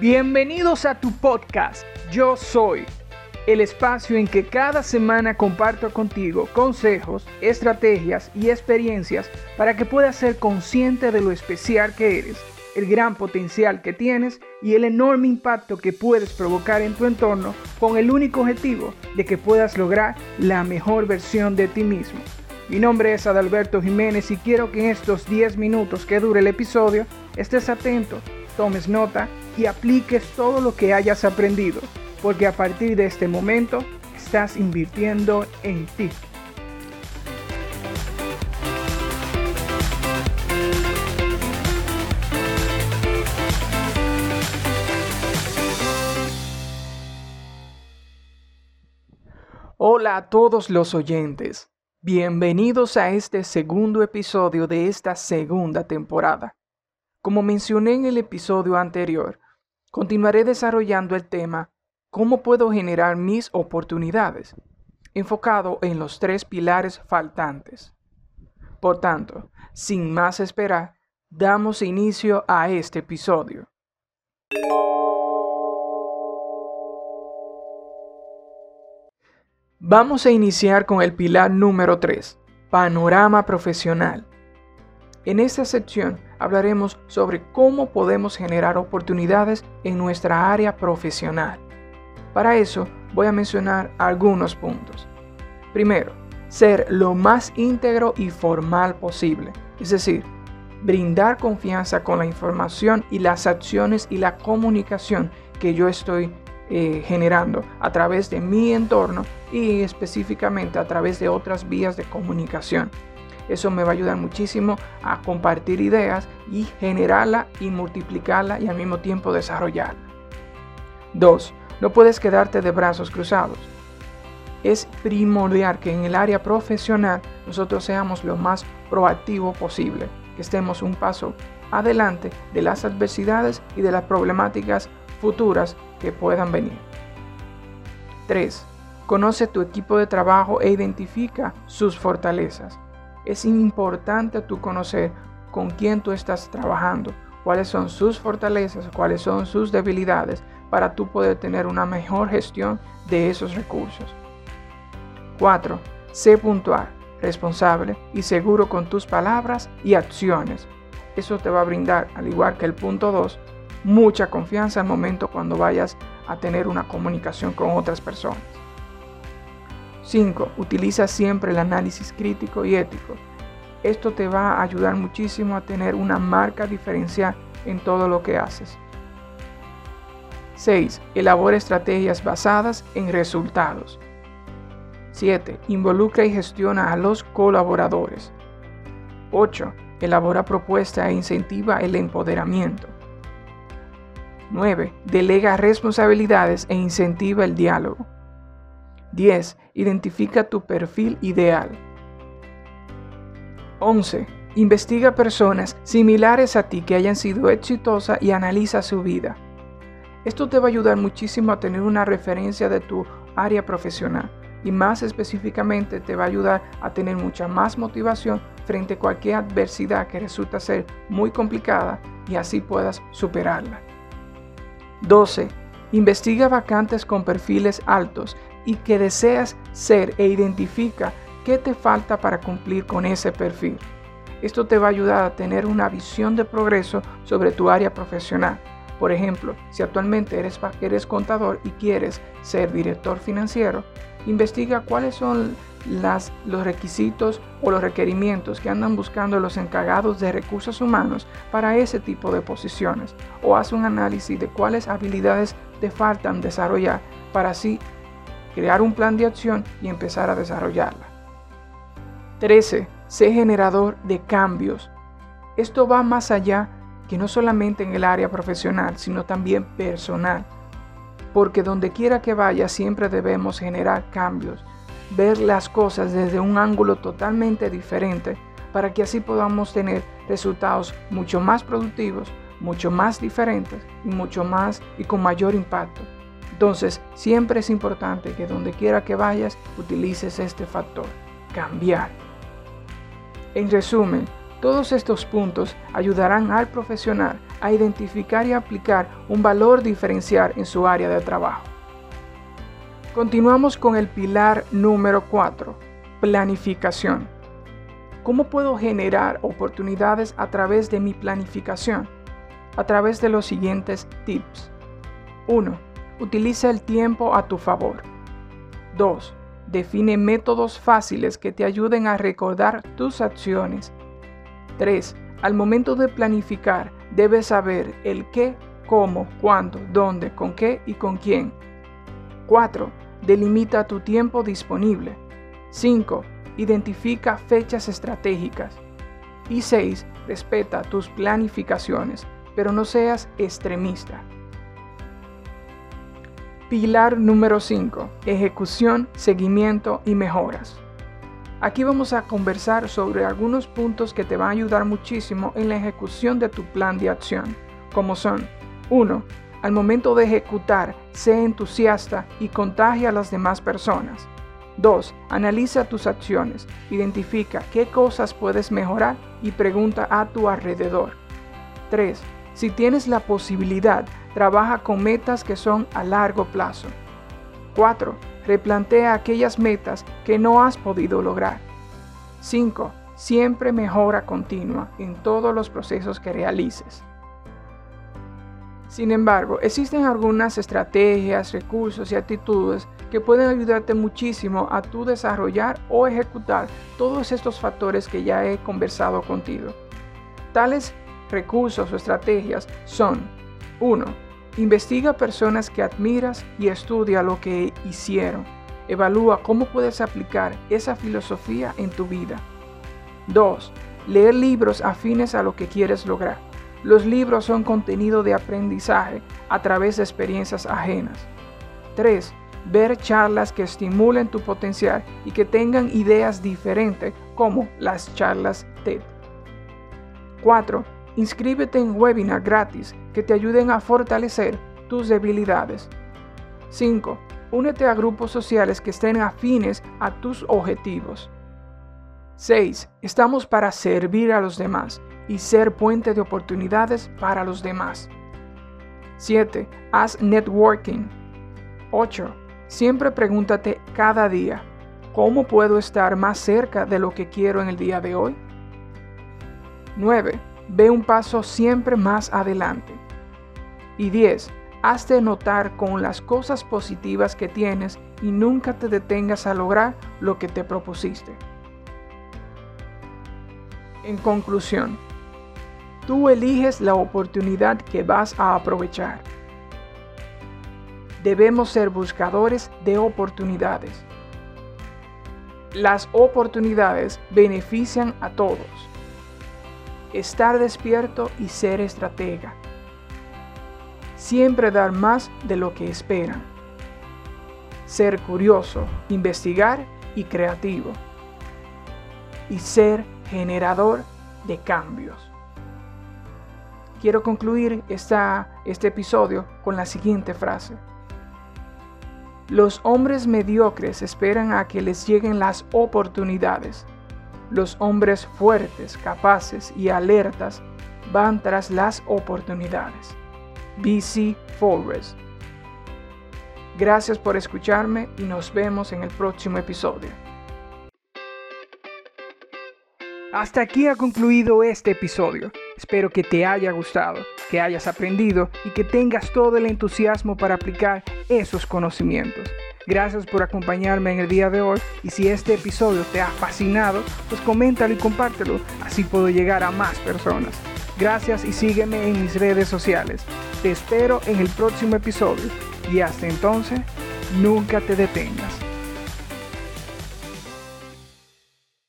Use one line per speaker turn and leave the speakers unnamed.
Bienvenidos a tu podcast. Yo soy el espacio en que cada semana comparto contigo consejos, estrategias y experiencias para que puedas ser consciente de lo especial que eres, el gran potencial que tienes y el enorme impacto que puedes provocar en tu entorno con el único objetivo de que puedas lograr la mejor versión de ti mismo. Mi nombre es Adalberto Jiménez y quiero que en estos 10 minutos que dure el episodio estés atento, tomes nota y apliques todo lo que hayas aprendido, porque a partir de este momento estás invirtiendo en ti. Hola a todos los oyentes. Bienvenidos a este segundo episodio de esta segunda temporada. Como mencioné en el episodio anterior, Continuaré desarrollando el tema ¿Cómo puedo generar mis oportunidades? enfocado en los tres pilares faltantes. Por tanto, sin más esperar, damos inicio a este episodio. Vamos a iniciar con el pilar número 3, panorama profesional. En esta sección hablaremos sobre cómo podemos generar oportunidades en nuestra área profesional. Para eso voy a mencionar algunos puntos. Primero, ser lo más íntegro y formal posible, es decir, brindar confianza con la información y las acciones y la comunicación que yo estoy eh, generando a través de mi entorno y específicamente a través de otras vías de comunicación. Eso me va a ayudar muchísimo a compartir ideas y generarla y multiplicarla y al mismo tiempo desarrollarla. 2. No puedes quedarte de brazos cruzados. Es primordial que en el área profesional nosotros seamos lo más proactivo posible, que estemos un paso adelante de las adversidades y de las problemáticas futuras que puedan venir. 3. Conoce tu equipo de trabajo e identifica sus fortalezas es importante tú conocer con quién tú estás trabajando, cuáles son sus fortalezas, cuáles son sus debilidades, para tú poder tener una mejor gestión de esos recursos. 4. Sé puntual, responsable y seguro con tus palabras y acciones. Eso te va a brindar, al igual que el punto 2, mucha confianza al momento cuando vayas a tener una comunicación con otras personas. 5. Utiliza siempre el análisis crítico y ético. Esto te va a ayudar muchísimo a tener una marca diferencial en todo lo que haces. 6. Elabora estrategias basadas en resultados. 7. Involucra y gestiona a los colaboradores. 8. Elabora propuestas e incentiva el empoderamiento. 9. Delega responsabilidades e incentiva el diálogo. 10. Identifica tu perfil ideal. 11. Investiga personas similares a ti que hayan sido exitosas y analiza su vida. Esto te va a ayudar muchísimo a tener una referencia de tu área profesional y más específicamente te va a ayudar a tener mucha más motivación frente a cualquier adversidad que resulta ser muy complicada y así puedas superarla. 12. Investiga vacantes con perfiles altos y que deseas ser e identifica qué te falta para cumplir con ese perfil. Esto te va a ayudar a tener una visión de progreso sobre tu área profesional. Por ejemplo, si actualmente eres, eres contador y quieres ser director financiero, investiga cuáles son las, los requisitos o los requerimientos que andan buscando los encargados de recursos humanos para ese tipo de posiciones o haz un análisis de cuáles habilidades te faltan desarrollar para así crear un plan de acción y empezar a desarrollarla. 13. Sé generador de cambios. Esto va más allá que no solamente en el área profesional, sino también personal. Porque donde quiera que vaya siempre debemos generar cambios, ver las cosas desde un ángulo totalmente diferente para que así podamos tener resultados mucho más productivos, mucho más diferentes y mucho más y con mayor impacto. Entonces, siempre es importante que donde quiera que vayas utilices este factor, cambiar. En resumen, Todos estos puntos ayudarán al profesional a identificar y aplicar un valor diferencial en su área de trabajo. Continuamos con el pilar número 4, planificación. ¿Cómo puedo generar oportunidades a través de mi planificación? A través de los siguientes tips. 1. Utiliza el tiempo a tu favor. 2. Define métodos fáciles que te ayuden a recordar tus acciones 3. Al momento de planificar, debes saber el qué, cómo, cuándo, dónde, con qué y con quién. 4. Delimita tu tiempo disponible. 5. Identifica fechas estratégicas. Y 6. Respeta tus planificaciones, pero no seas extremista. Pilar número 5. Ejecución, seguimiento y mejoras. Aquí vamos a conversar sobre algunos puntos que te van a ayudar muchísimo en la ejecución de tu plan de acción, como son 1. Al momento de ejecutar, sé entusiasta y contagia a las demás personas. 2. Analiza tus acciones, identifica qué cosas puedes mejorar y pregunta a tu alrededor. 3. Si tienes la posibilidad, trabaja con metas que son a largo plazo. 4 replantea aquellas metas que no has podido lograr. 5. Siempre mejora continua en todos los procesos que realices. Sin embargo, existen algunas estrategias, recursos y actitudes que pueden ayudarte muchísimo a tu desarrollar o ejecutar todos estos factores que ya he conversado contigo. Tales recursos o estrategias son 1 Investiga personas que admiras y estudia lo que hicieron. Evalúa cómo puedes aplicar esa filosofía en tu vida. 2. Leer libros afines a lo que quieres lograr. Los libros son contenido de aprendizaje a través de experiencias ajenas. 3. Ver charlas que estimulen tu potencial y que tengan ideas diferentes como las charlas TED. 4. Inscríbete en webinar gratis que te ayuden a fortalecer tus debilidades. 5. Únete a grupos sociales que estén afines a tus objetivos. 6. Estamos para servir a los demás y ser puente de oportunidades para los demás. 7. Haz networking. 8. Siempre pregúntate cada día, ¿cómo puedo estar más cerca de lo que quiero en el día de hoy? 9. Ve un paso siempre más adelante. Y 10. Hazte notar con las cosas positivas que tienes y nunca te detengas a lograr lo que te propusiste. En conclusión, tú eliges la oportunidad que vas a aprovechar. Debemos ser buscadores de oportunidades. Las oportunidades benefician a todos. Estar despierto y ser estratega siempre dar más de lo que esperan. Ser curioso, investigar y creativo. Y ser generador de cambios. Quiero concluir este episodio con la siguiente frase. Los hombres mediocres esperan a que les lleguen las oportunidades. Los hombres fuertes, capaces y alertas van tras las oportunidades. BC Forest. Gracias por escucharme y nos vemos en el próximo episodio. Hasta aquí ha concluido este episodio. Espero que te haya gustado, que hayas aprendido y que tengas todo el entusiasmo para aplicar esos conocimientos. Gracias por acompañarme en el día de hoy y si este episodio te ha fascinado, pues coméntalo y compártelo, así puedo llegar a más personas. Gracias y sígueme en mis redes sociales. Te espero en el próximo episodio y hasta entonces, nunca te detengas.